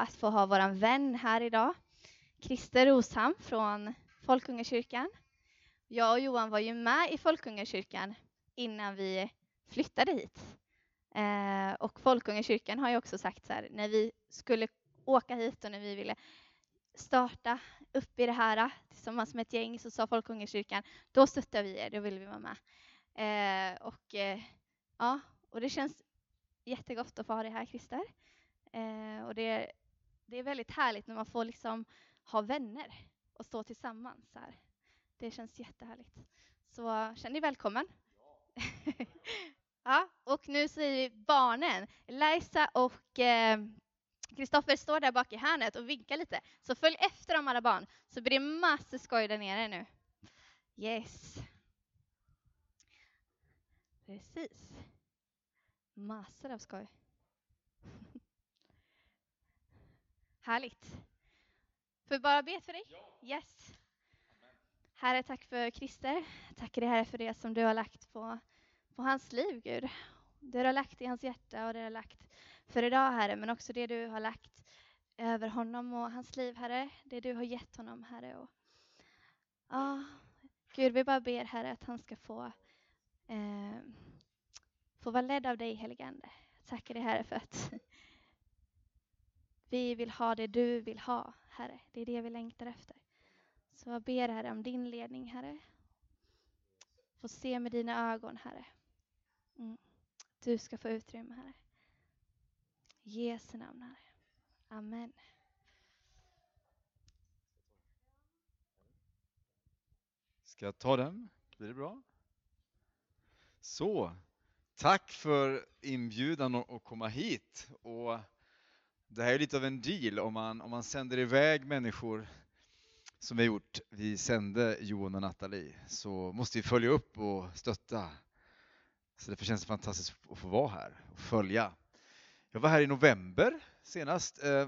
att få ha vår vän här idag. Christer Rosham från Folkungakyrkan. Jag och Johan var ju med i Folkungakyrkan innan vi flyttade hit. Eh, och Folkungakyrkan har ju också sagt så här, när vi skulle åka hit och när vi ville starta upp i det här tillsammans med ett gäng så sa Folkungakyrkan, då stöttar vi er, då vill vi vara med. Eh, och, eh, ja, och det känns jättegott att få ha dig här Christer. Eh, och det, det är väldigt härligt när man får liksom ha vänner och stå tillsammans. Så här. Det känns jättehärligt. Så känn dig välkommen. ja, och nu säger vi barnen. Eliza och Kristoffer eh, står där bak i hörnet och vinkar lite. Så följ efter dem alla barn, så blir det massor skoj där nere nu. Yes. Precis. Massor av skoj. Härligt. Får vi bara be för dig? Yes. Herre, tack för Christer. Tackar dig Herre för det som du har lagt på, på hans liv, Gud. Det du har lagt i hans hjärta och det du har lagt för idag, Herre, men också det du har lagt över honom och hans liv, Herre. Det du har gett honom, Herre. Och, ja, Gud, vi bara ber, Herre, att han ska få, eh, få vara ledd av dig, helige Ande. Tackar dig, Herre, för att vi vill ha det du vill ha, Herre. Det är det vi längtar efter. Så jag ber, Herre, om din ledning, Herre. Få se med dina ögon, Herre. Mm. Du ska få utrymme, Herre. I Jesu namn, Herre. Amen. Ska jag ta den? Blir det bra? Så, tack för inbjudan att komma hit. Och det här är lite av en deal om man, om man sänder iväg människor som vi har gjort. Vi sände Johan och Nathalie, så måste vi följa upp och stötta. Så därför känns det fantastiskt att få vara här och följa. Jag var här i november senast. Eh,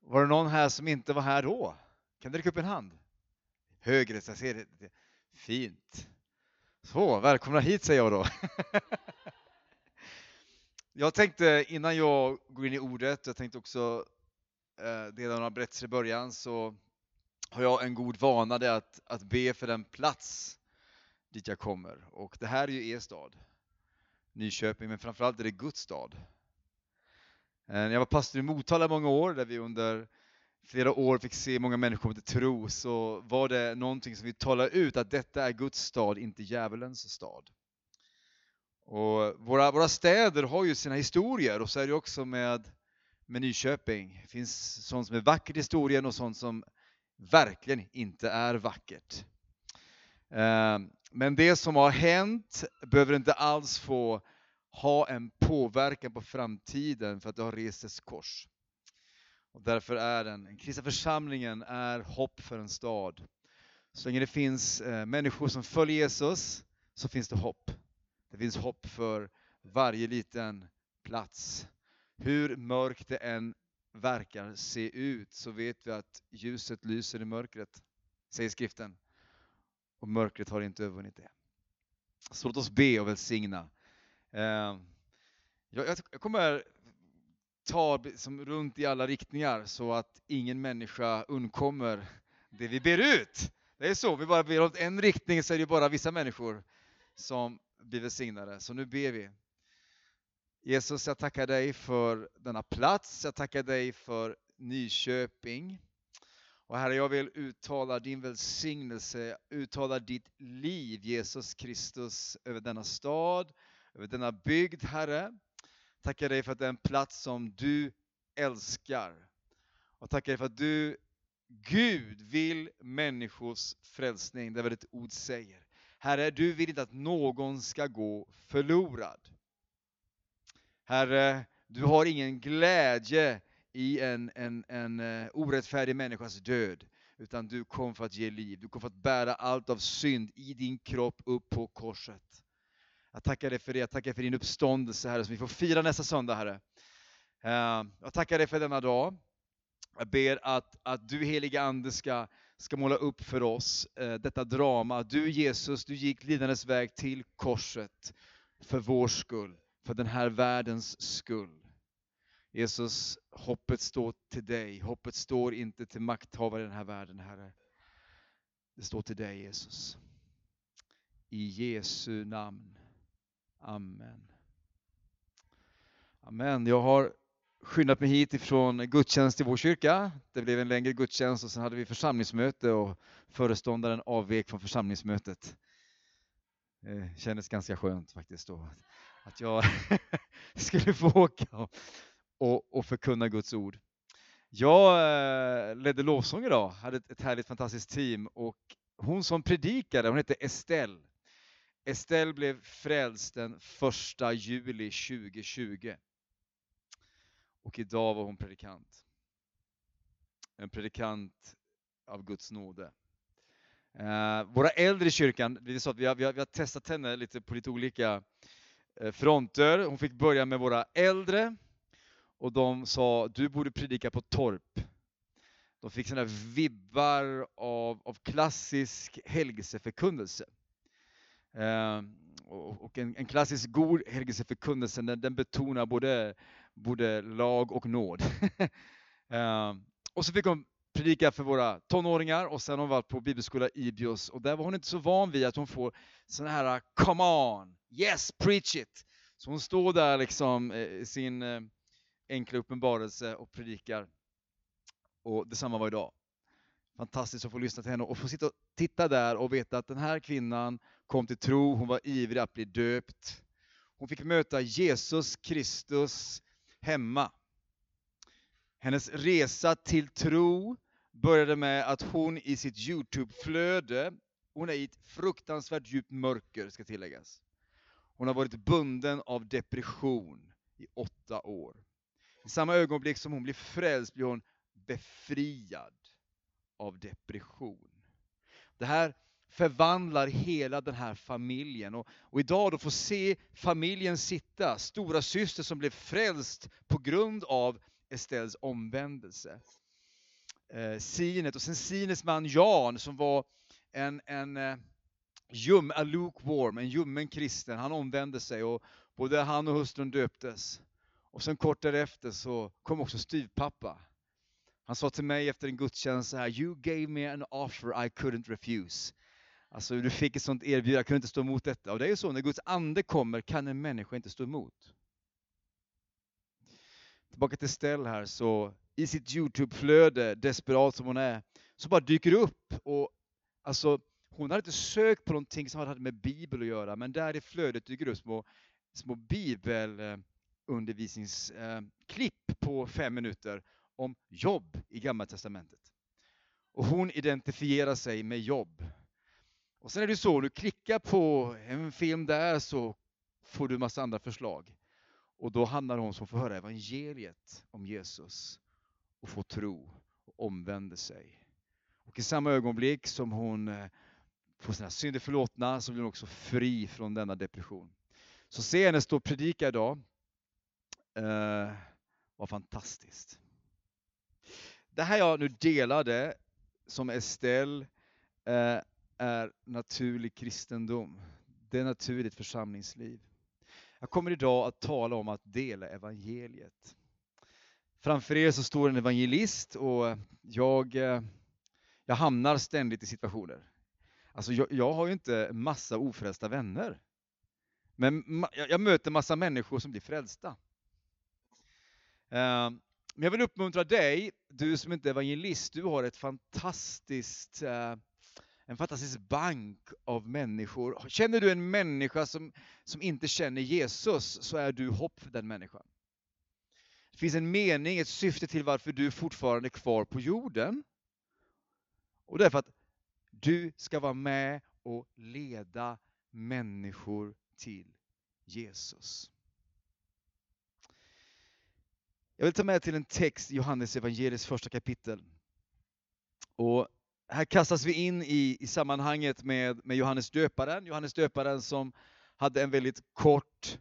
var det någon här som inte var här då? Kan du räcka upp en hand? Högre, så jag ser det. Fint. Så, välkomna hit säger jag då. Jag tänkte innan jag går in i ordet, jag tänkte också eh, dela några berättelser i början, så har jag en god vana det att, att be för den plats dit jag kommer. Och det här är ju er stad, Nyköping, men framförallt är det Guds stad. Eh, jag var pastor i Motala i många år, där vi under flera år fick se många människor komma till tro, så var det någonting som vi talade ut, att detta är Guds stad, inte djävulens stad. Och våra, våra städer har ju sina historier och så är det också med, med Nyköping. Det finns sånt som är vackert i historien och sånt som verkligen inte är vackert. Ehm, men det som har hänt behöver inte alls få ha en påverkan på framtiden för att det har rests kors. Och därför är den, den kristna församlingen är hopp för en stad. Så länge det finns eh, människor som följer Jesus så finns det hopp. Det finns hopp för varje liten plats. Hur mörkt det än verkar se ut så vet vi att ljuset lyser i mörkret, säger skriften. Och mörkret har inte övervunnit det. Så låt oss be och välsigna. Eh, jag kommer ta som runt i alla riktningar så att ingen människa undkommer det vi ber ut. Det är så, vi bara ber åt en riktning så är det bara vissa människor som bli välsignade. Så nu ber vi. Jesus, jag tackar dig för denna plats. Jag tackar dig för Nyköping. Och Herre, jag vill uttala din välsignelse, uttala ditt liv, Jesus Kristus, över denna stad, över denna bygd, Herre. Tackar dig för att det är en plats som du älskar. Och tackar dig för att du, Gud, vill människors frälsning. Det är vad ditt ord säger. Herre, du vill inte att någon ska gå förlorad. Herre, du har ingen glädje i en, en, en eh, orättfärdig människas död, utan du kom för att ge liv. Du kom för att bära allt av synd i din kropp upp på korset. Jag tackar dig för det, jag tackar för din uppståndelse Herre, som vi får fira nästa söndag Herre. Eh, jag tackar dig för denna dag. Jag ber att, att du heliga Ande ska ska måla upp för oss eh, detta drama. Du Jesus, du gick lidandes väg till korset för vår skull, för den här världens skull. Jesus, hoppet står till dig. Hoppet står inte till makthavare i den här världen, Herre. Det står till dig, Jesus. I Jesu namn. Amen. Amen. Jag har skyndat mig hit ifrån gudstjänst i vår kyrka. Det blev en längre gudstjänst och sen hade vi församlingsmöte och föreståndaren avvek från församlingsmötet. Det kändes ganska skönt faktiskt då att jag skulle få åka och, och förkunna Guds ord. Jag eh, ledde lovsång idag, hade ett härligt fantastiskt team och hon som predikade, hon hette Estelle. Estelle blev frälst den 1 juli 2020. Och idag var hon predikant. En predikant av Guds nåde. Eh, våra äldre i kyrkan, det är så att vi har, vi, har, vi har testat henne lite på lite olika eh, fronter. Hon fick börja med våra äldre och de sa du borde predika på torp. De fick sådana vibbar av, av klassisk helgelseförkunnelse. Eh, och en, en, klassisk god helgelseförkunnelse den, den betonar både, både lag och nåd. eh, och så fick hon predika för våra tonåringar och sen har hon varit på bibelskola Ibios och där var hon inte så van vid att hon får sådana här äh, come on, yes preach it. Så hon står där liksom eh, i sin eh, enkla uppenbarelse och predikar. Och detsamma var idag. Fantastiskt att få lyssna till henne och få sitta och titta där och veta att den här kvinnan kom till tro, hon var ivrig att bli döpt. Hon fick möta Jesus Kristus hemma. Hennes resa till tro började med att hon i sitt Youtube-flöde, hon är i ett fruktansvärt djupt mörker ska tilläggas. Hon har varit bunden av depression i åtta år. I samma ögonblick som hon blir frälst blir hon befriad av depression. Det här förvandlar hela den här familjen. Och, och idag då får se familjen sitta, stora syster som blev frälst på grund av Estelles omvändelse. Eh, Sinet och sen Sines man Jan som var en, en eh, ljum, a lukewarm, en ljummen kristen. Han omvände sig och både han och hustrun döptes. Och sen kort därefter så kom också styvpappa. Han sa till mig efter en gudstjänst så här, You gave me an offer I couldn't refuse. Alltså du fick ett sånt erbjudande, jag kunde inte stå emot detta. Och det är ju så, när Guds ande kommer kan en människa inte stå emot. Tillbaka till Stell här, så i sitt Youtube-flöde, desperat som hon är, så bara dyker det upp. Och alltså, hon hade inte sökt på någonting som hade med Bibel att göra, men där i flödet dyker det upp små, små bibelundervisningsklipp på fem minuter om jobb i Gamla Testamentet. Och hon identifierar sig med jobb. Och sen är det så, du klickar på en film där så får du massa andra förslag. Och då hamnar hon som får höra evangeliet om Jesus och får tro och omvänder sig. Och i samma ögonblick som hon eh, får sina synder förlåtna så blir hon också fri från denna depression. Så se henne stå och predika idag. Eh, vad fantastiskt. Det här jag nu delade som Estelle eh, är naturlig kristendom. Det är naturligt församlingsliv. Jag kommer idag att tala om att dela evangeliet. Framför er så står en evangelist och jag, eh, jag hamnar ständigt i situationer. Alltså jag, jag har ju inte massa ofrälsta vänner. Men jag möter massa människor som blir frälsta. Ehm, men jag vill uppmuntra dig, du som inte är evangelist, du har ett fantastiskt eh, en fantastisk bank av människor. Känner du en människa som, som inte känner Jesus så är du hopp för den människan. Det finns en mening, ett syfte till varför du fortfarande är kvar på jorden. Och det är för att du ska vara med och leda människor till Jesus. Jag vill ta med till en text i Johannes evangeliets första kapitel. Och här kastas vi in i, i sammanhanget med, med Johannes döparen. Johannes döparen som hade en väldigt kort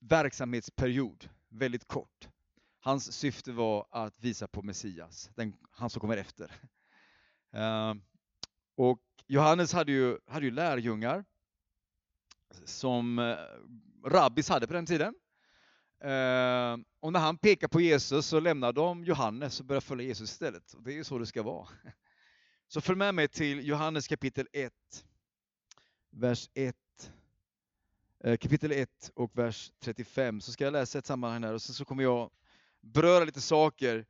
verksamhetsperiod. Väldigt kort. Hans syfte var att visa på Messias, den, han som kommer efter. Uh, och Johannes hade ju, hade ju lärjungar som uh, rabbis hade på den tiden. Uh, och när han pekar på Jesus så lämnar de Johannes och börjar följa Jesus istället. Och det är ju så det ska vara. Så följ med mig till Johannes kapitel 1, vers 1. Eh, kapitel 1 och vers 35. Så ska jag läsa ett sammanhang här och sen så kommer jag beröra lite saker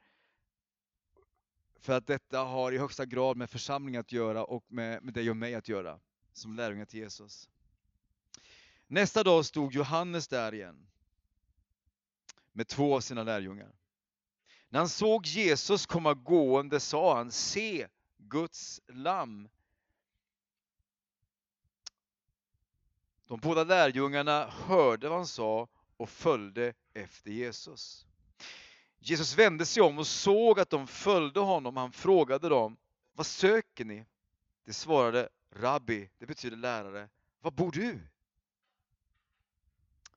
för att detta har i högsta grad med församling att göra och med, med dig och mig att göra som lärjungar till Jesus. Nästa dag stod Johannes där igen med två av sina lärjungar. När han såg Jesus komma gående sa han, se Guds lamm. De båda lärjungarna hörde vad han sa och följde efter Jesus. Jesus vände sig om och såg att de följde honom. Han frågade dem, vad söker ni? De svarade, Rabbi, det betyder lärare, var bor du?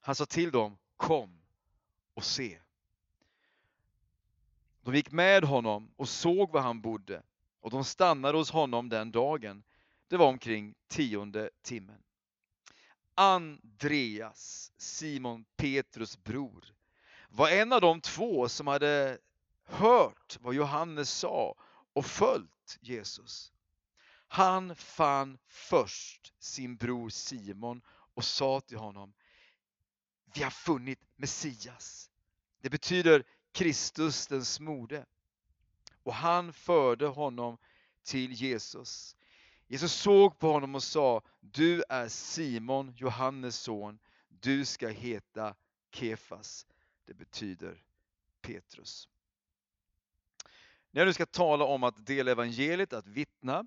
Han sa till dem, kom och se. De gick med honom och såg var han bodde och de stannade hos honom den dagen. Det var omkring tionde timmen. Andreas, Simon Petrus bror, var en av de två som hade hört vad Johannes sa och följt Jesus. Han fann först sin bror Simon och sa till honom Vi har funnit Messias. Det betyder Kristus den smorde. Och han förde honom till Jesus. Jesus såg på honom och sa Du är Simon, Johannes son. Du ska heta Kefas. Det betyder Petrus. När jag nu ska tala om att dela evangeliet, att vittna,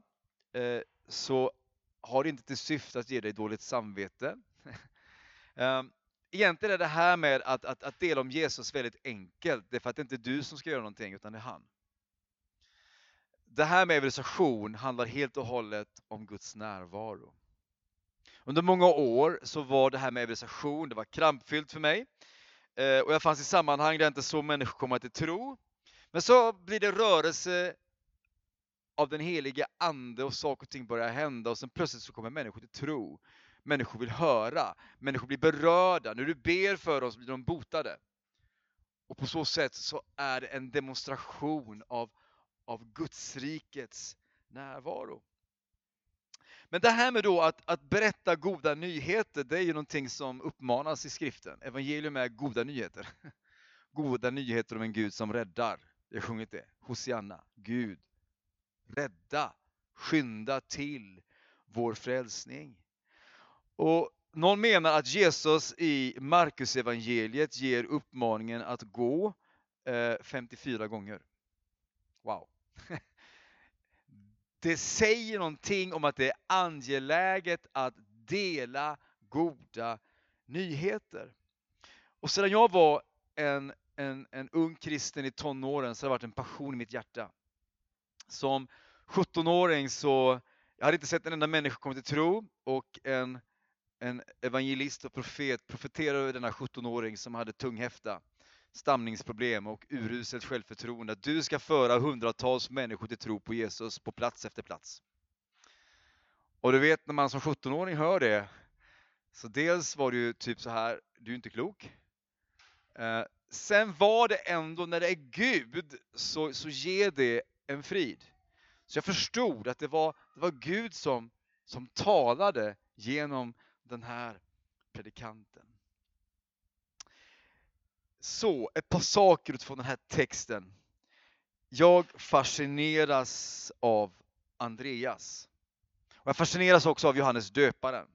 eh, så har det inte till syfte att ge dig dåligt samvete. Ehm, egentligen är det här med att, att, att dela om Jesus väldigt enkelt. Det är för att det inte är du som ska göra någonting, utan det är han. Det här med evangelisation handlar helt och hållet om Guds närvaro. Under många år så var det här med evangelisation, det var krampfyllt för mig. Eh, och jag fanns i sammanhang där jag inte såg människor komma till tro. Men så blir det rörelse av den heliga Ande och saker och ting börjar hända och sen plötsligt så kommer människor till tro. Människor vill höra, människor blir berörda. När du ber för dem så blir de botade. Och på så sätt så är det en demonstration av, av Gudsrikets närvaro. Men det här med då att, att berätta goda nyheter, det är ju någonting som uppmanas i skriften. Evangelium är goda nyheter. Goda nyheter om en Gud som räddar. Jag har sjungit det. Hosianna, Gud, rädda, skynda till vår frälsning. Och någon menar att Jesus i Markus evangeliet ger uppmaningen att gå eh, 54 gånger. Wow! Det säger någonting om att det är angeläget att dela goda nyheter. Och sedan jag var en, en, en ung kristen i tonåren så har det varit en passion i mitt hjärta. Som 17-åring så jag hade inte sett en enda människa komma till tro och en, en evangelist och profet profeterade över denna 17-åring som hade tunghäfta stamningsproblem och uruselt självförtroende. Att du ska föra hundratals människor till tro på Jesus på plats efter plats. Och du vet när man som 17-åring hör det, så dels var det ju typ så här, du är inte klok. Eh, sen var det ändå, när det är Gud, så, så ger det en frid. Så jag förstod att det var, det var Gud som, som talade genom den här predikanten. Så, ett par saker utifrån den här texten. Jag fascineras av Andreas. Och jag fascineras också av Johannes döparen.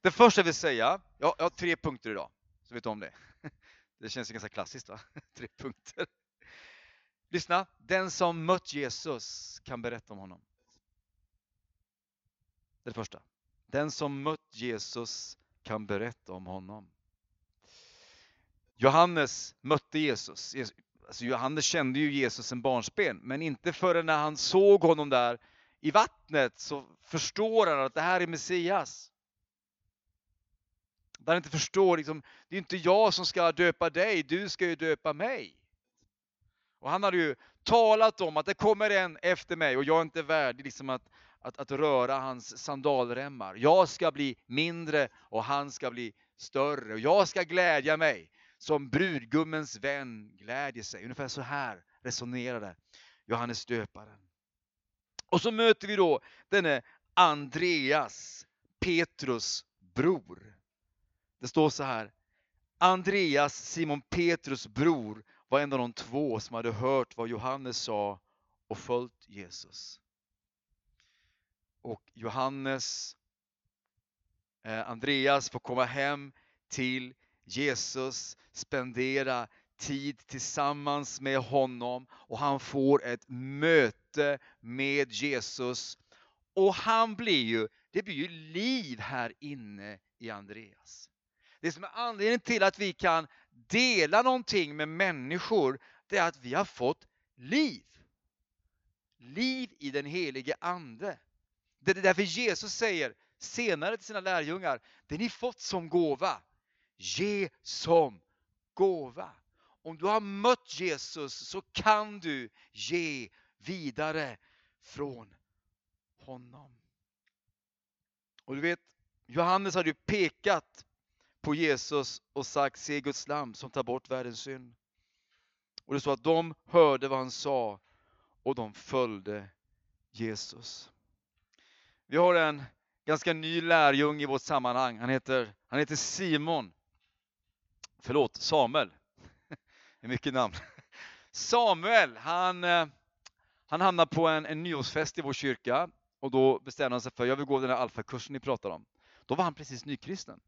Det första jag vill säga, jag har tre punkter idag, så vet du om det. Det känns ganska klassiskt va? Tre punkter. Lyssna, den som mött Jesus kan berätta om honom. Det är det första. Den som mött Jesus kan berätta om honom. Johannes mötte Jesus. Alltså Johannes kände ju Jesus som barnsben, men inte förrän när han såg honom där i vattnet så förstår han att det här är Messias. Där han inte förstår, liksom, det är inte jag som ska döpa dig, du ska ju döpa mig. Och han hade ju talat om att det kommer en efter mig och jag är inte värdig liksom att, att, att röra hans sandalremmar. Jag ska bli mindre och han ska bli större och jag ska glädja mig som brudgummens vän glädjer sig. Ungefär så här resonerade Johannes döparen. Och så möter vi då denne Andreas, Petrus bror. Det står så här. Andreas, Simon Petrus bror, var en av de två som hade hört vad Johannes sa och följt Jesus. Och Johannes, eh, Andreas får komma hem till Jesus, spendera tid tillsammans med honom och han får ett möte med Jesus. Och han blir ju, det blir ju liv här inne i Andreas. Det som är anledningen till att vi kan dela någonting med människor, det är att vi har fått liv. Liv i den helige Ande. Det är därför Jesus säger senare till sina lärjungar, det ni fått som gåva, ge som gåva. Om du har mött Jesus så kan du ge vidare från honom. Och du vet, Johannes hade ju pekat på Jesus och sagt se Guds lam som tar bort världens synd. Och det står att de hörde vad han sa och de följde Jesus. Vi har en ganska ny lärjunge i vårt sammanhang. Han heter, han heter Simon. Förlåt, Samuel. Det är mycket namn. Samuel, han, eh, han hamnar på en, en nyårsfest i vår kyrka och då bestämde han sig för, jag vill gå den här alfakursen ni pratar om. Då var han precis nykristen.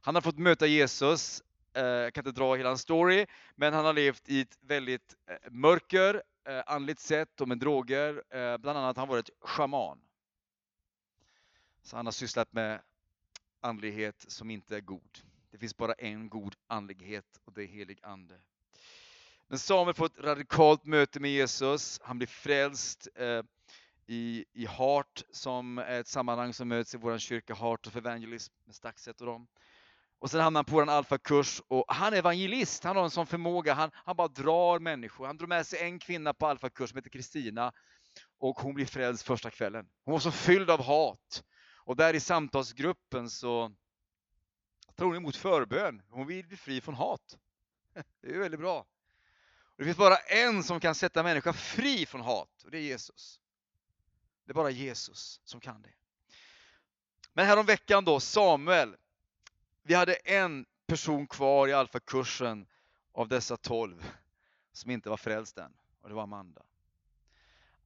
Han har fått möta Jesus, eh, jag kan inte dra hela hans story, men han har levt i ett väldigt eh, mörker, andligt sett och med droger. Bland annat har han varit shaman. Så han har sysslat med andlighet som inte är god. Det finns bara en god andlighet och det är helig ande. Men Samuel får ett radikalt möte med Jesus. Han blir frälst eh, i, i Heart som är ett sammanhang som möts i vår kyrka, Heart of Evangelism med Staxet och dem. Och sen hamnar han på en alfakurs och han är evangelist, han har en sån förmåga, han, han bara drar människor. Han drog med sig en kvinna på alfakurs som heter Kristina och hon blir frälst första kvällen. Hon var så fylld av hat. Och där i samtalsgruppen så tar hon emot förbön. Hon vill bli fri från hat. Det är väldigt bra. Det finns bara en som kan sätta människa fri från hat och det är Jesus. Det är bara Jesus som kan det. Men häromveckan då, Samuel. Vi hade en person kvar i alfakursen av dessa tolv som inte var frälst än och det var Amanda.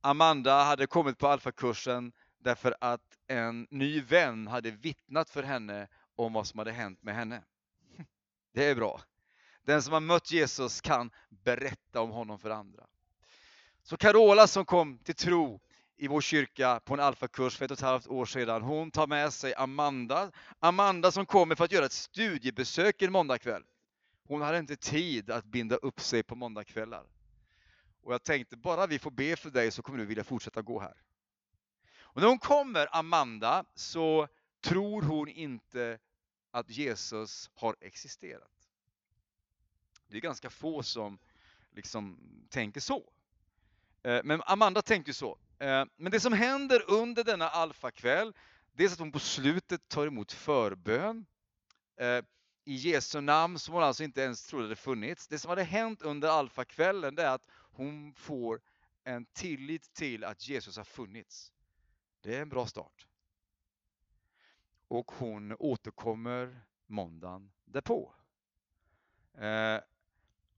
Amanda hade kommit på alfakursen därför att en ny vän hade vittnat för henne om vad som hade hänt med henne. Det är bra. Den som har mött Jesus kan berätta om honom för andra. Så Carola som kom till tro i vår kyrka på en alfakurs för ett och ett halvt år sedan, hon tar med sig Amanda. Amanda som kommer för att göra ett studiebesök en måndagkväll. Hon hade inte tid att binda upp sig på måndagkvällar. Och jag tänkte, bara vi får be för dig så kommer du vilja fortsätta gå här. Och när hon kommer, Amanda, så tror hon inte att Jesus har existerat. Det är ganska få som liksom tänker så. Eh, men Amanda tänkte så. Eh, men det som händer under denna alfakväll, det är att hon på slutet tar emot förbön eh, i Jesu namn som hon alltså inte ens trodde det funnits. Det som hade hänt under alfakvällen är att hon får en tillit till att Jesus har funnits. Det är en bra start. Och hon återkommer måndagen därpå. Eh,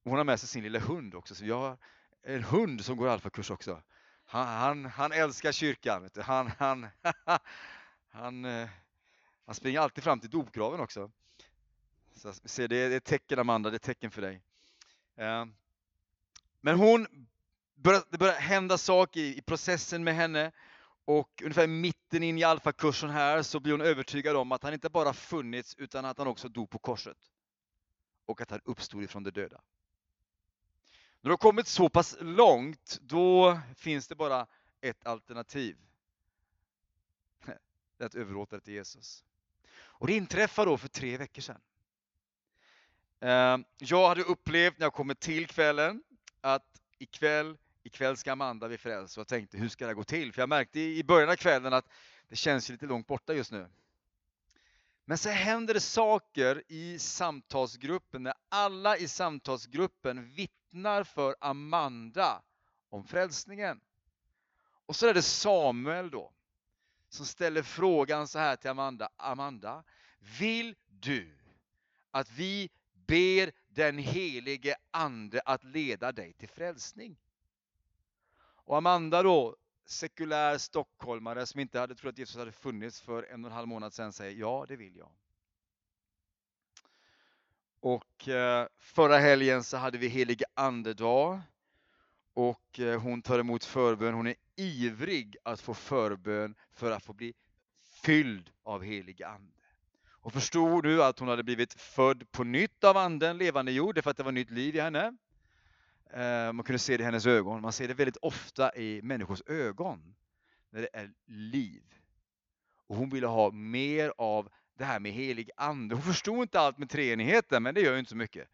hon har med sig sin lilla hund också, så jag har en hund som går alfakurs också. Han, han, han älskar kyrkan. Vet du. Han, han, han, eh, han springer alltid fram till dopgraven också. Så, se, det är ett tecken Amanda, det är ett tecken för dig. Eh, men hon, det börjar hända saker i processen med henne och ungefär mitten in i alfakursen här så blir hon övertygad om att han inte bara funnits utan att han också dog på korset. Och att han uppstod ifrån de döda. När du har kommit så pass långt, då finns det bara ett alternativ. Det är att överlåta det till Jesus. Och det inträffade då för tre veckor sedan. Eh, jag hade upplevt när jag kommit till kvällen att ikväll ikväll ska Amanda bli frälst. Och jag tänkte, hur ska det gå till? För jag märkte i början av kvällen att det känns lite långt borta just nu. Men så händer det saker i samtalsgruppen när alla i samtalsgruppen vittnar för Amanda om frälsningen. Och så är det Samuel då som ställer frågan så här till Amanda. Amanda, vill du att vi ber den helige Ande att leda dig till frälsning? Och Amanda då, sekulär stockholmare som inte hade trott att Jesus hade funnits för en och en halv månad sedan säger ja, det vill jag. Och eh, förra helgen så hade vi helig andedag och eh, hon tar emot förbön. Hon är ivrig att få förbön för att få bli fylld av helig ande. Och förstod nu att hon hade blivit född på nytt av anden, levande jord, för att det var nytt liv i henne. Eh, man kunde se det i hennes ögon. Man ser det väldigt ofta i människors ögon när det är liv. Och hon ville ha mer av det här med helig ande. Hon förstod inte allt med treenigheten, men det gör ju inte så mycket.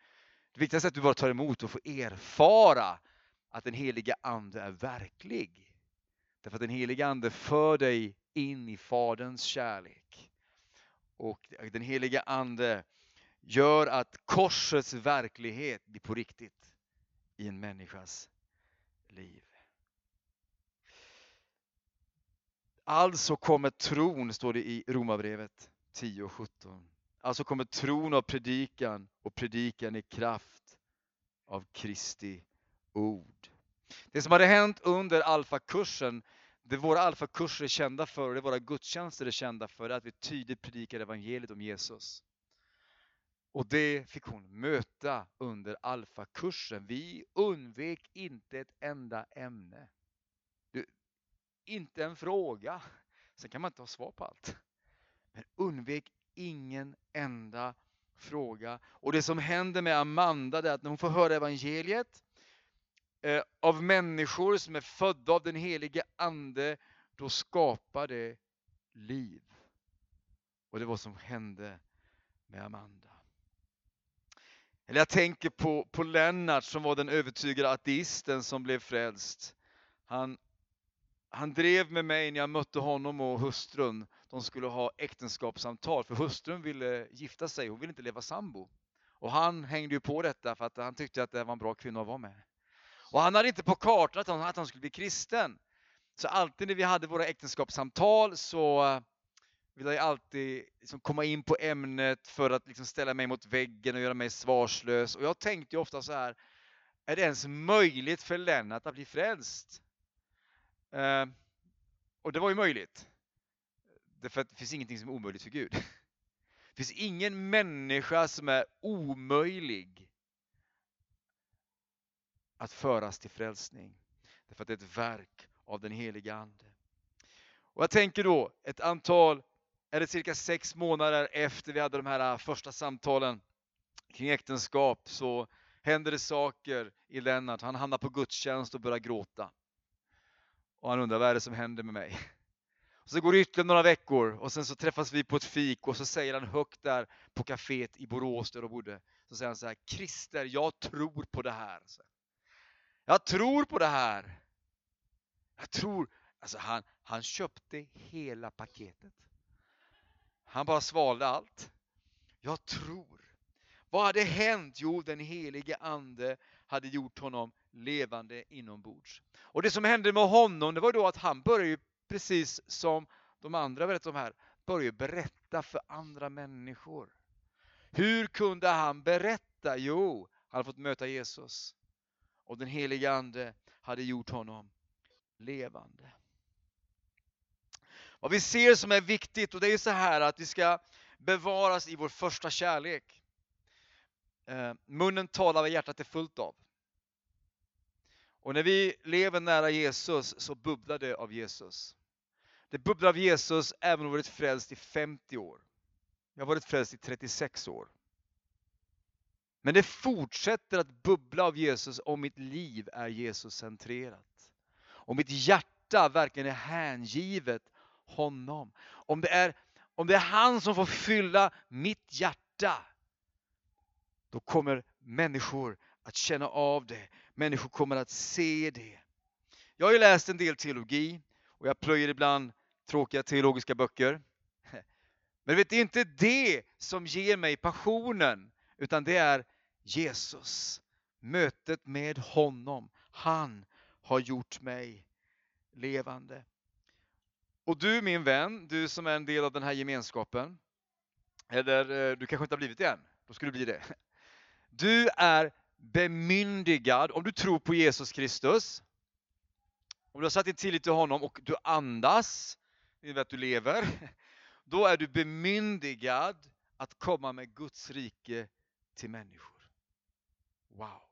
Det viktigaste är att du bara tar emot och får erfara att den heliga ande är verklig. Därför att den heliga ande för dig in i Faderns kärlek. Och den heliga ande gör att korsets verklighet blir på riktigt i en människas liv. Alltså kommer tron, står det i Romarbrevet 10 och 17. Alltså kommer tron av predikan och predikan i kraft av Kristi ord. Det som hade hänt under alfakursen, det våra alfakurser är kända för och det våra gudstjänster är kända för, är att vi tydligt predikar evangeliet om Jesus. Och det fick hon möta under alfakursen. Vi undvek inte ett enda ämne. inte en fråga. Sen kan man inte ha svar på allt. Men undvek ingen enda fråga. Och det som händer med Amanda är att när hon får höra evangeliet eh, av människor som är födda av den helige Ande, då skapar det liv. Och det var vad som hände med Amanda. Eller jag tänker på, på Lennart som var den övertygade ateisten som blev frälst. Han, han drev med mig när jag mötte honom och hustrun. De skulle ha äktenskapssamtal för hustrun ville gifta sig, hon ville inte leva sambo. Och han hängde ju på detta för att han tyckte att det var en bra kvinna att vara med. Och han hade inte på kartan att han, att han skulle bli kristen. Så alltid när vi hade våra äktenskapssamtal så vill jag alltid liksom komma in på ämnet för att liksom ställa mig mot väggen och göra mig svarslös. Och jag tänkte ju ofta så här, är det ens möjligt för Lennart att bli frälst? Eh, och det var ju möjligt. Därför att det finns ingenting som är omöjligt för Gud. Det finns ingen människa som är omöjlig att föras till frälsning. Därför att det är ett verk av den heliga Ande. Och jag tänker då ett antal, eller cirka sex månader efter vi hade de här äh, första samtalen kring äktenskap så händer det saker i Lennart. Han hamnar på gudstjänst och börjar gråta. Och han undrar vad är det som händer med mig? Och så går det ytterligare några veckor och sen så träffas vi på ett fik och så säger han högt där på kaféet i Borås där de bodde. Så säger han så här, Christer, jag tror på det här. Jag tror på det här. Jag tror, alltså han, han köpte hela paketet. Han bara svalde allt. Jag tror. Vad hade hänt? Jo, den helige ande hade gjort honom levande inombords. Och det som hände med honom, det var då att han började precis som de andra berättade om här, började berätta för andra människor. Hur kunde han berätta? Jo, han hade fått möta Jesus. Och den helige Ande hade gjort honom levande. Vad vi ser som är viktigt, och det är så här att vi ska bevaras i vår första kärlek. Eh, munnen talar vad hjärtat är fullt av. Och när vi lever nära Jesus så bubblar det av Jesus. Det bubblar av Jesus även om vi varit frälst i 50 år. Jag har varit frälst i 36 år. Men det fortsätter att bubbla av Jesus om mitt liv är Jesus centrerat. Om mitt hjärta verkligen är hängivet honom. Om det är, om det är han som får fylla mitt hjärta. Då kommer människor att känna av det. Människor kommer att se det. Jag har ju läst en del teologi och jag plöjer ibland tråkiga teologiska böcker. Men vet, det är inte det som ger mig passionen, utan det är Jesus. Mötet med honom. Han har gjort mig levande. Och du min vän, du som är en del av den här gemenskapen, eller eh, du kanske inte har blivit det än, då ska du bli det. Du är bemyndigad, om du tror på Jesus Kristus, om du har satt din tillit till honom och du andas, det innebär att du lever, då är du bemyndigad att komma med Guds rike till människor. Wow,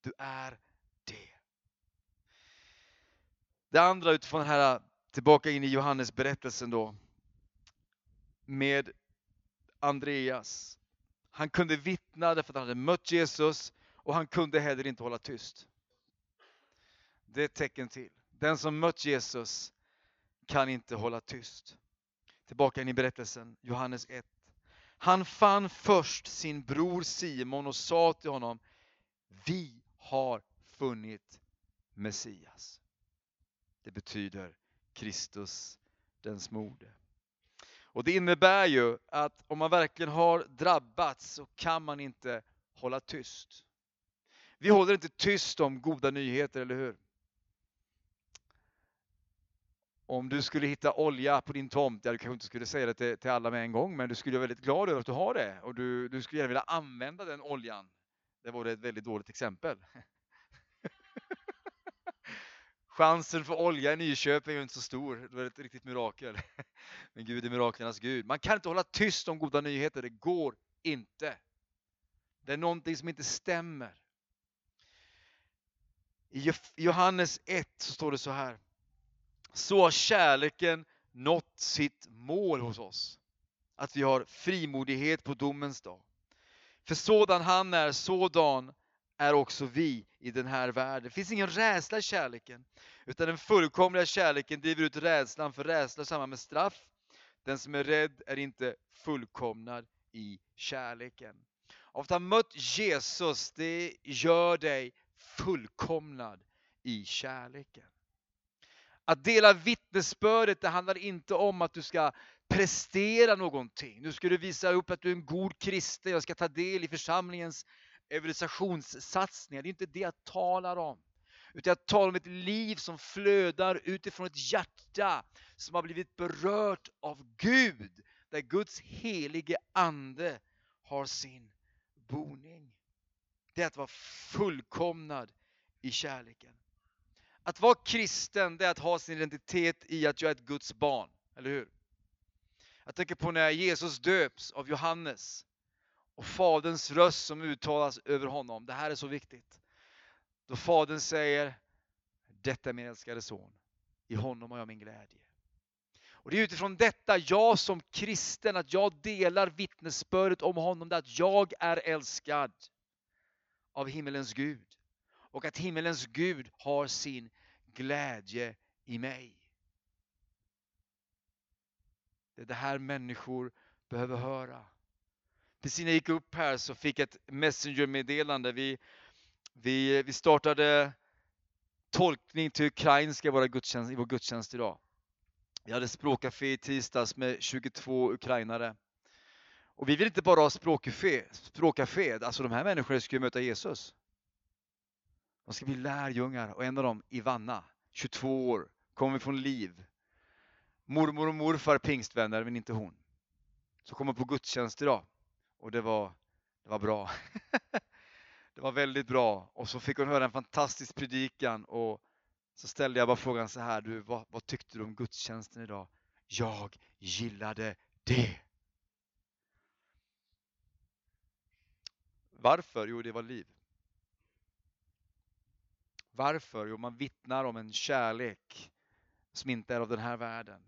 du är det. Det andra utifrån den här, tillbaka in i Johannes berättelsen då, med Andreas. Han kunde vittna därför att han hade mött Jesus och han kunde heller inte hålla tyst. Det är ett tecken till. Den som mött Jesus kan inte hålla tyst. Tillbaka in i berättelsen, Johannes 1. Han fann först sin bror Simon och sa till honom, vi har funnit Messias. Det betyder Kristus, den smorde. Och det innebär ju att om man verkligen har drabbats så kan man inte hålla tyst. Vi håller inte tyst om goda nyheter, eller hur? Om du skulle hitta olja på din tomt, ja, du kanske inte skulle säga det till, till alla med en gång, men du skulle vara väldigt glad över att du har det och du, du skulle gärna vilja använda den oljan. Det vore ett väldigt dåligt exempel. Chansen för olja i Nyköping är ju inte så stor, det var ett riktigt mirakel. Men Gud är miraklernas Gud. Man kan inte hålla tyst om goda nyheter, det går inte. Det är någonting som inte stämmer. I Johannes 1 så står det så här. Så har kärleken nått sitt mål hos oss. Att vi har frimodighet på domens dag. För sådan han är, sådan är också vi i den här världen. Det finns ingen rädsla i kärleken, utan den fullkomliga kärleken driver ut rädslan, för rädsla samman samma med straff. Den som är rädd är inte fullkomnad i kärleken. Att ha mött Jesus, det gör dig fullkomnad i kärleken. Att dela vittnesbördet, det handlar inte om att du ska prestera någonting. Nu ska du visa upp att du är en god kristen, jag ska ta del i församlingens evangelisationssatsningar. Det är inte det jag talar om. Utan jag talar om ett liv som flödar utifrån ett hjärta som har blivit berört av Gud. Där Guds helige Ande har sin boning. Det är att vara fullkomnad i kärleken. Att vara kristen, det är att ha sin identitet i att jag är ett Guds barn. Eller hur? Jag tänker på när Jesus döps av Johannes och Faderns röst som uttalas över honom. Det här är så viktigt. Då Fadern säger, detta är min älskade son, i honom har jag min glädje. Och Det är utifrån detta, jag som kristen, att jag delar vittnesbördet om honom, det att jag är älskad av himmelens Gud. Och att himmelens Gud har sin glädje i mig. Det är det här människor behöver höra. Precis när jag gick upp här så fick jag ett messengermeddelande. Vi, vi, vi startade tolkning till ukrainska i, våra gudstjänst, i vår gudstjänst idag. Vi hade språkcafé i tisdags med 22 ukrainare. Och vi vill inte bara ha språkcafé, språkcafé. alltså de här människorna ska ju möta Jesus. De ska bli lärjungar och en av dem, Ivanna, 22 år, kommer från Liv. Mormor och morfar pingstvänner, men inte hon. Så kommer på gudstjänst idag och det var, det var bra. det var väldigt bra och så fick hon höra en fantastisk predikan och så ställde jag bara frågan så här, du, vad, vad tyckte du om gudstjänsten idag? Jag gillade det. Varför? Jo, det var liv. Varför? Jo, man vittnar om en kärlek som inte är av den här världen.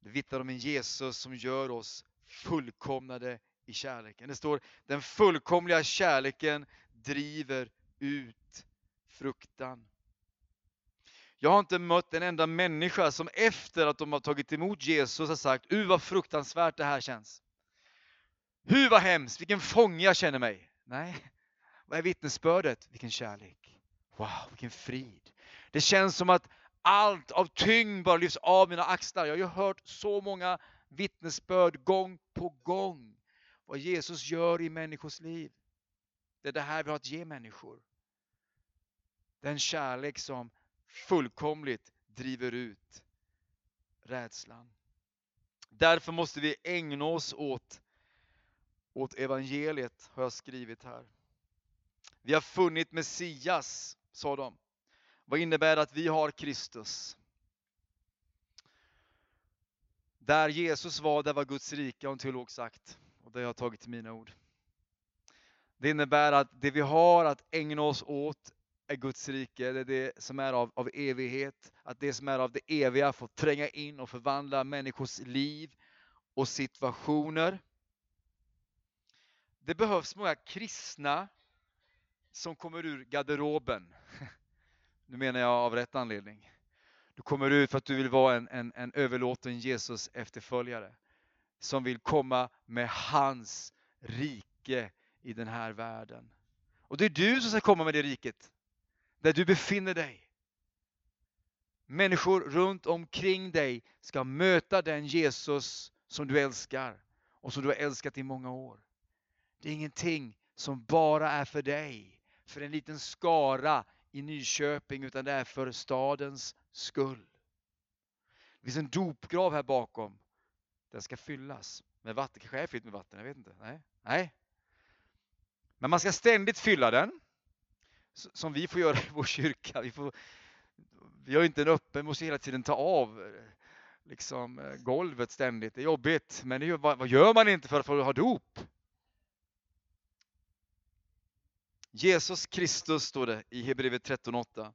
Det vittnar om en Jesus som gör oss fullkomnade i kärleken. Det står den fullkomliga kärleken driver ut fruktan. Jag har inte mött en enda människa som efter att de har tagit emot Jesus har sagt, u vad fruktansvärt det här känns. Hu vad hemskt, vilken fånge jag känner mig. Nej, vad är vittnesbördet? Vilken kärlek. Wow, vilken frid. Det känns som att allt av tyngd bara lyfts av mina axlar. Jag har ju hört så många vittnesbörd gång på gång. Vad Jesus gör i människors liv. Det är det här vi har att ge människor. Den kärlek som fullkomligt driver ut rädslan. Därför måste vi ägna oss åt, åt evangeliet, har jag skrivit här. Vi har funnit Messias, sa de. Vad innebär det att vi har Kristus? Där Jesus var, där var Guds rike, har en teolog sagt där det har jag tagit till mina ord. Det innebär att det vi har att ägna oss åt är Guds rike, det är det som är av, av evighet. Att det som är av det eviga får tränga in och förvandla människors liv och situationer. Det behövs många kristna som kommer ur garderoben. Nu menar jag av rätt anledning. Du kommer ut för att du vill vara en, en, en överlåten Jesus efterföljare. Som vill komma med hans rike i den här världen. Och det är du som ska komma med det riket. Där du befinner dig. Människor runt omkring dig ska möta den Jesus som du älskar och som du har älskat i många år. Det är ingenting som bara är för dig, för en liten skara i Nyköping, utan det är för stadens skull. Det finns en dopgrav här bakom. Den ska fyllas med vatten. Kanske är fyllt med vatten, jag vet inte. Nej. Nej. Men man ska ständigt fylla den. Som vi får göra i vår kyrka. Vi, får, vi har inte en öppen, vi måste hela tiden ta av eh, liksom, eh, golvet ständigt. Det är jobbigt, men det, vad, gör man inte för att få ha dop? Jesus Kristus, står det i Hebreerbrevet 13.8,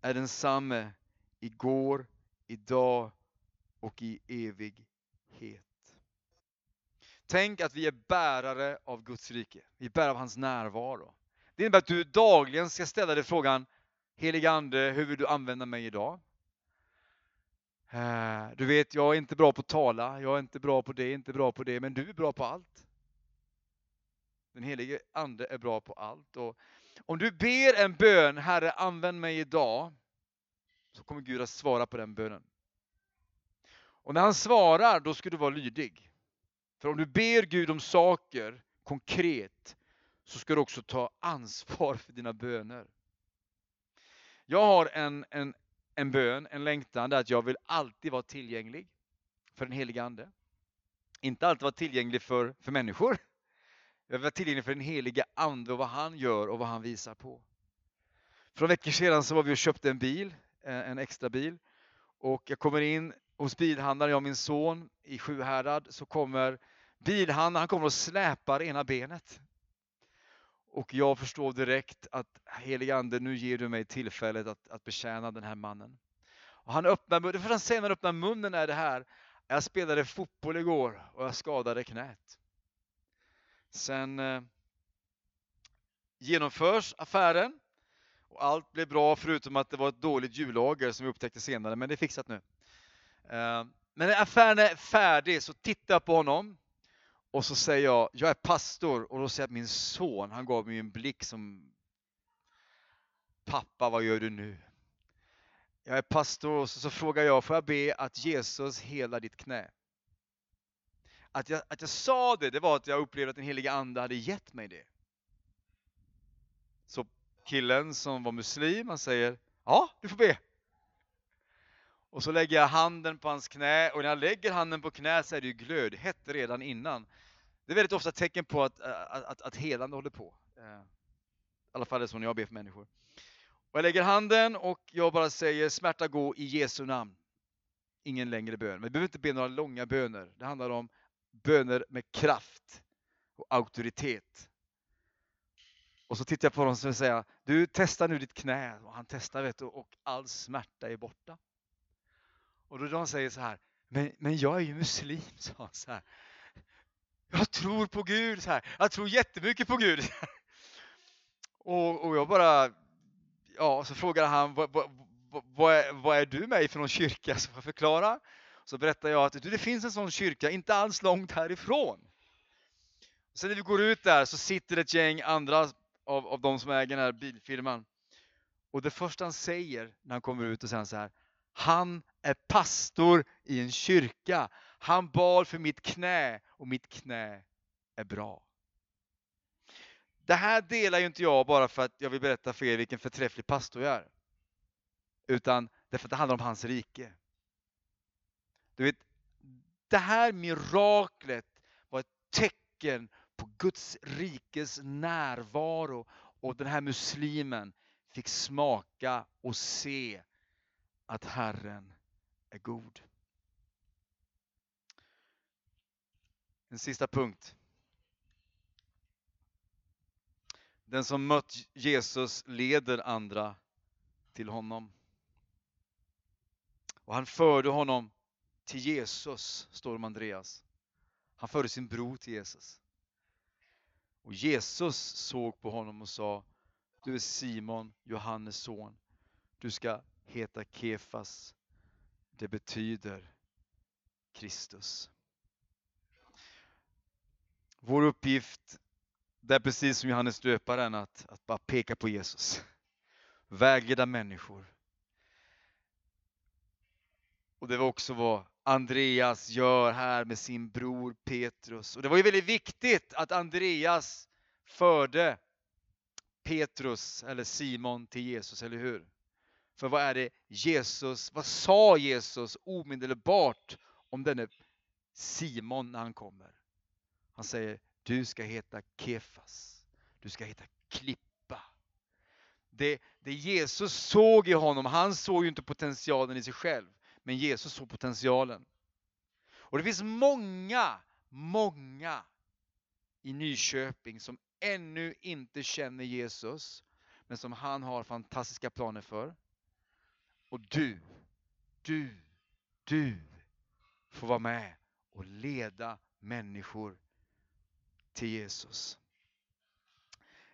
är densamme igår, idag och i het. Tänk att vi är bärare av Guds rike. Vi bär av hans närvaro. Det innebär att du dagligen ska ställa dig frågan, Helige Ande, hur vill du använda mig idag? Eh, du vet, jag är inte bra på att tala, jag är inte bra på det, inte bra på det, men du är bra på allt. Den helige Ande är bra på allt. Och om du ber en bön, Herre använd mig idag, så kommer Gud att svara på den bönen. Och när han svarar, då ska du vara lydig. För om du ber Gud om saker konkret, så ska du också ta ansvar för dina böner. Jag har en, en, en bön, en längtan, där att jag vill alltid vara tillgänglig för den helige Ande. Inte alltid vara tillgänglig för, för människor. Jag vill vara tillgänglig för den helige Ande och vad han gör och vad han visar på. För några veckor sedan så var vi och köpte en bil, eh, en extra bil. Och jag kommer in hos bilhandlaren, jag och min son i Sjuhärad, så kommer bilhandlaren, han kommer och släpar ena benet. Och jag förstår direkt att helige Ande, nu ger du mig tillfället att, att betjäna den här mannen. Och han öppnar, det första han säger när han öppnar munnen är det här, jag spelade fotboll igår och jag skadade knät. Sen eh, genomförs affären och allt blev bra förutom att det var ett dåligt hjullager som vi upptäckte senare, men det är fixat nu. Eh, men när affären är färdig så tittar jag på honom och så säger jag, jag är pastor och då säger jag att min son, han gav mig en blick som Pappa, vad gör du nu? Jag är pastor och så, så frågar jag, får jag be att Jesus hela ditt knä? Att jag, att jag sa det, det var att jag upplevde att den heliga Ande hade gett mig det. Så killen som var muslim, han säger, ja, du får be. Och så lägger jag handen på hans knä och när jag lägger handen på knä så är det ju glödhett redan innan. Det är väldigt ofta tecken på att, eh, att, att, att helande håller på. Eh, I alla fall är det så när jag ber för människor. Och jag lägger handen och jag bara säger smärta gå i Jesu namn. Ingen längre bön. Men vi behöver inte be några långa böner. Det handlar om böner med kraft och auktoritet. Och så tittar jag på honom och säger, du testar nu ditt knä. Och han testar vet du, och all smärta är borta. Och då de säger så här, men, men jag är ju muslim, sa han så här. Jag tror på Gud, så här. jag tror jättemycket på Gud. Och, och jag bara, ja, så frågade han, vad, vad, vad, är, vad är du med i för någon kyrka? Så får jag förklara. Så berättar jag att du, det finns en sån kyrka, inte alls långt härifrån. Sen när vi går ut där så sitter ett gäng andra av, av de som äger den här bilfirman. Och det första han säger när han kommer ut och säger så här, han är pastor i en kyrka. Han bad för mitt knä och mitt knä är bra. Det här delar ju inte jag bara för att jag vill berätta för er vilken förträfflig pastor jag är. Utan därför att det handlar om hans rike. Du vet, det här miraklet var ett tecken på Guds rikes närvaro och den här muslimen fick smaka och se att Herren är god. En sista punkt. Den som mött Jesus leder andra till honom. Och han förde honom till Jesus, står det om Andreas. Han förde sin bror till Jesus. Och Jesus såg på honom och sa, du är Simon, Johannes son. Du ska heta Kefas. Det betyder Kristus. Vår uppgift, det är precis som Johannes döparen, att, att bara peka på Jesus. Vägleda människor. Och det var också vad Andreas gör här med sin bror Petrus. Och det var ju väldigt viktigt att Andreas förde Petrus eller Simon till Jesus, eller hur? För vad är det Jesus, vad sa Jesus omedelbart om denne Simon när han kommer? Han säger, du ska heta Kefas. Du ska heta klippa. Det, det Jesus såg i honom, han såg ju inte potentialen i sig själv. Men Jesus såg potentialen. Och det finns många, många i Nyköping som ännu inte känner Jesus, men som han har fantastiska planer för. Och du, du, du får vara med och leda människor till Jesus.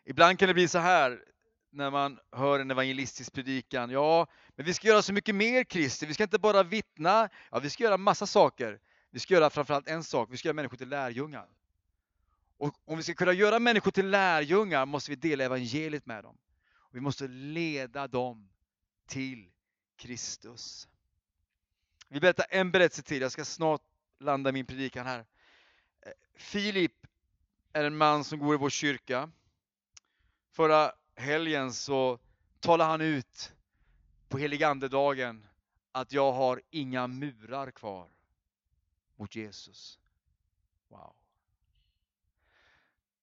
Ibland kan det bli så här när man hör en evangelistisk predikan. Ja, men vi ska göra så mycket mer Kristi. Vi ska inte bara vittna. Ja, vi ska göra massa saker. Vi ska göra framförallt en sak. Vi ska göra människor till lärjungar. Och om vi ska kunna göra människor till lärjungar måste vi dela evangeliet med dem. Och vi måste leda dem till Kristus. Vi berättar en berättelse till. Jag ska snart landa min predikan här. Eh, Filip är en man som går i vår kyrka. Förra helgen så talade han ut på heligandedagen att jag har inga murar kvar mot Jesus. Wow.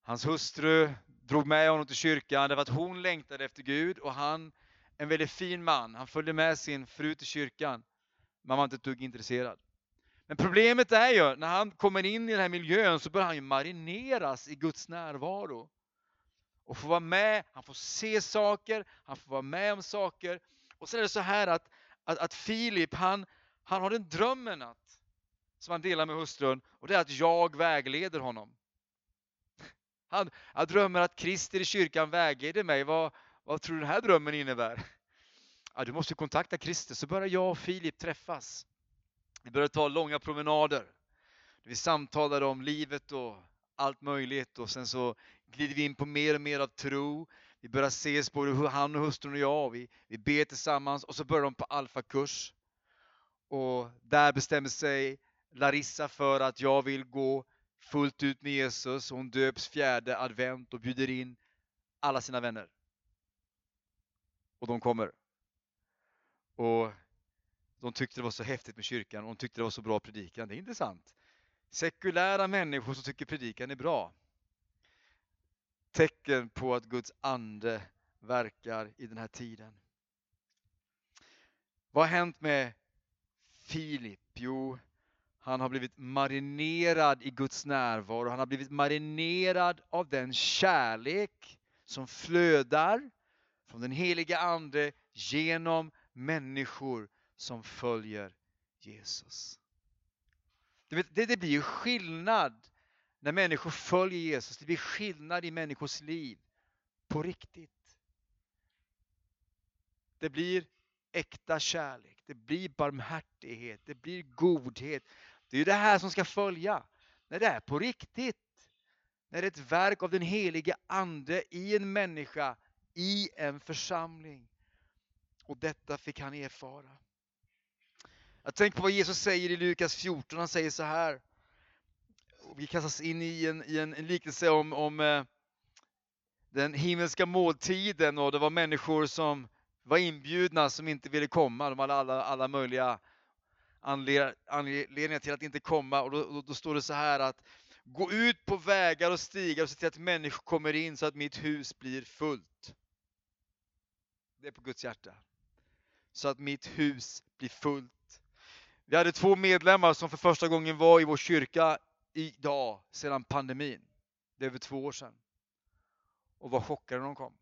Hans hustru drog med honom till kyrkan därför att hon längtade efter Gud och han, en väldigt fin man, han följde med sin fru till kyrkan. Man var inte ett dugg intresserad. Men problemet är ju, när han kommer in i den här miljön så börjar han ju marineras i Guds närvaro. Och får vara med, han får se saker, han får vara med om saker. Och sen är det så här att, att, att Filip, han, han har en dröm en natt som han delar med hustrun och det är att jag vägleder honom. Han, han drömmer att Krister i kyrkan vägleder mig. Vad, vad tror du den här drömmen innebär? Ja, du måste kontakta Christer. Så börjar jag och Filip träffas. Vi börjar ta långa promenader. Vi samtalar om livet och allt möjligt och sen så glider vi in på mer och mer av tro. Vi börjar ses både han och hustrun och jag. Vi, vi ber tillsammans och så börjar de på alfakurs. Och där bestämmer sig Larissa för att jag vill gå fullt ut med Jesus. Hon döps fjärde advent och bjuder in alla sina vänner. Och de kommer. Och de tyckte det var så häftigt med kyrkan och de tyckte det var så bra predikan. Det är intressant. Sekulära människor som tycker predikan är bra. Tecken på att Guds ande verkar i den här tiden. Vad har hänt med Filip? Jo, han har blivit marinerad i Guds närvaro. Han har blivit marinerad av den kärlek som flödar från den heliga Ande genom människor som följer Jesus. Det, det, det blir ju skillnad när människor följer Jesus. Det blir skillnad i människors liv på riktigt. Det blir äkta kärlek, det blir barmhärtighet, det blir godhet. Det är ju det här som ska följa. När det är på riktigt. När det är ett verk av den helige Ande i en människa, i en församling. Och detta fick han erfara. Jag tänker på vad Jesus säger i Lukas 14, han säger så här. Vi kastas in i en, i en, en liknelse om, om eh, den himmelska måltiden och det var människor som var inbjudna som inte ville komma. De hade alla, alla möjliga anledningar till att inte komma och då, då, då står det så här att Gå ut på vägar och stigar och se till att människor kommer in så att mitt hus blir fullt. Det är på Guds hjärta. Så att mitt hus blir fullt. Vi hade två medlemmar som för första gången var i vår kyrka idag, sedan pandemin. Det är över två år sedan. Och var chockade när de kom.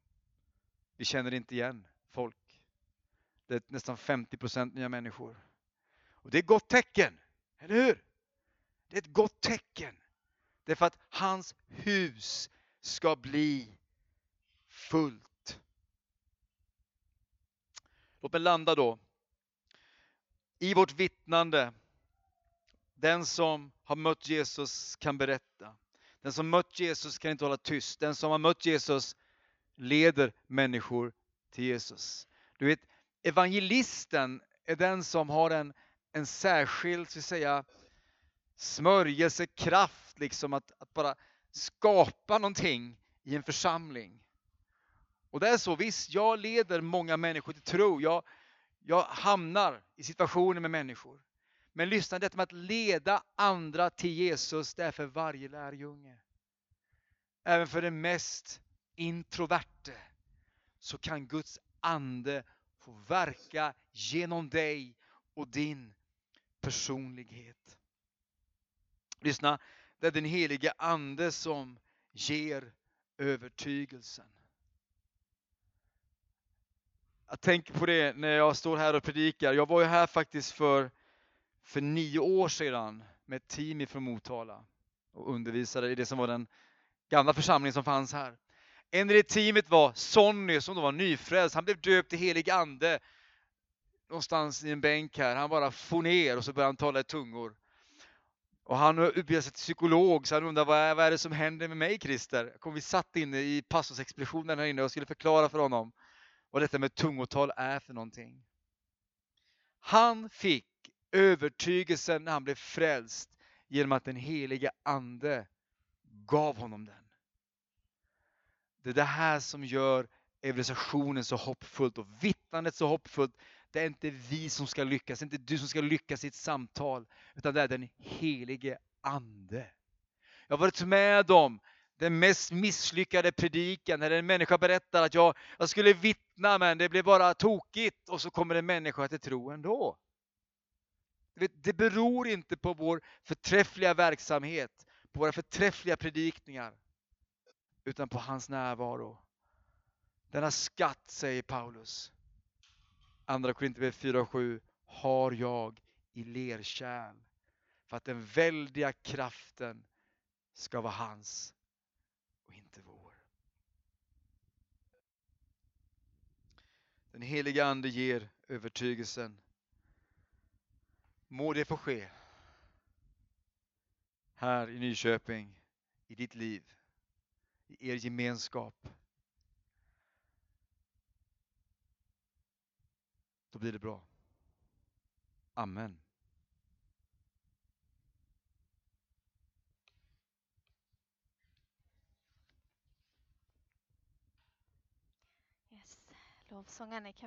Vi känner inte igen folk. Det är nästan 50% nya människor. Och det är ett gott tecken, eller hur? Det är ett gott tecken. Det är för att hans hus ska bli fullt. Låt mig landa då. I vårt vittnande, den som har mött Jesus kan berätta. Den som mött Jesus kan inte hålla tyst. Den som har mött Jesus leder människor till Jesus. Du vet, evangelisten är den som har en, en särskild, så att säga, smörjelsekraft, liksom att, att bara skapa någonting i en församling. Och det är så, visst, jag leder många människor till tro. Jag, jag hamnar i situationer med människor. Men lyssna, detta med att leda andra till Jesus, det är för varje lärjunge. Även för den mest introverte så kan Guds ande få verka genom dig och din personlighet. Lyssna, det är den helige Ande som ger övertygelsen. Jag tänker på det när jag står här och predikar. Jag var ju här faktiskt för, för nio år sedan med ett team ifrån Motala och undervisade i det som var den gamla församlingen som fanns här. En i det teamet var Sonny som då var nyfrälst. Han blev döpt till helig ande någonstans i en bänk här. Han bara for ner och så började han tala i tungor. Och han utbildade sig till psykolog så han undrade vad är, vad är det som händer med mig Christer? Kom, vi satt inne i pastorsexpeditionen här inne och skulle förklara för honom vad detta med tungotal är för någonting. Han fick övertygelsen när han blev frälst genom att den helige Ande gav honom den. Det är det här som gör evangelisationen så hoppfullt och vittnandet så hoppfullt. Det är inte vi som ska lyckas, det är inte du som ska lyckas i ett samtal, utan det är den helige Ande. Jag har varit med om den mest misslyckade predikan, när en människa berättar att jag, jag skulle vittna men det blev bara tokigt och så kommer en människa till tro ändå. Det beror inte på vår förträffliga verksamhet, på våra förträffliga predikningar, utan på hans närvaro. Denna skatt, säger Paulus, Andra Korinthierbrevet 4 och 7, har jag i lerkärl för att den väldiga kraften ska vara hans och inte vår. Den heliga Ande ger övertygelsen. Må det få ske här i Nyköping, i ditt liv, i er gemenskap. Då blir det bra. Amen. Yes. Lovsångarna kan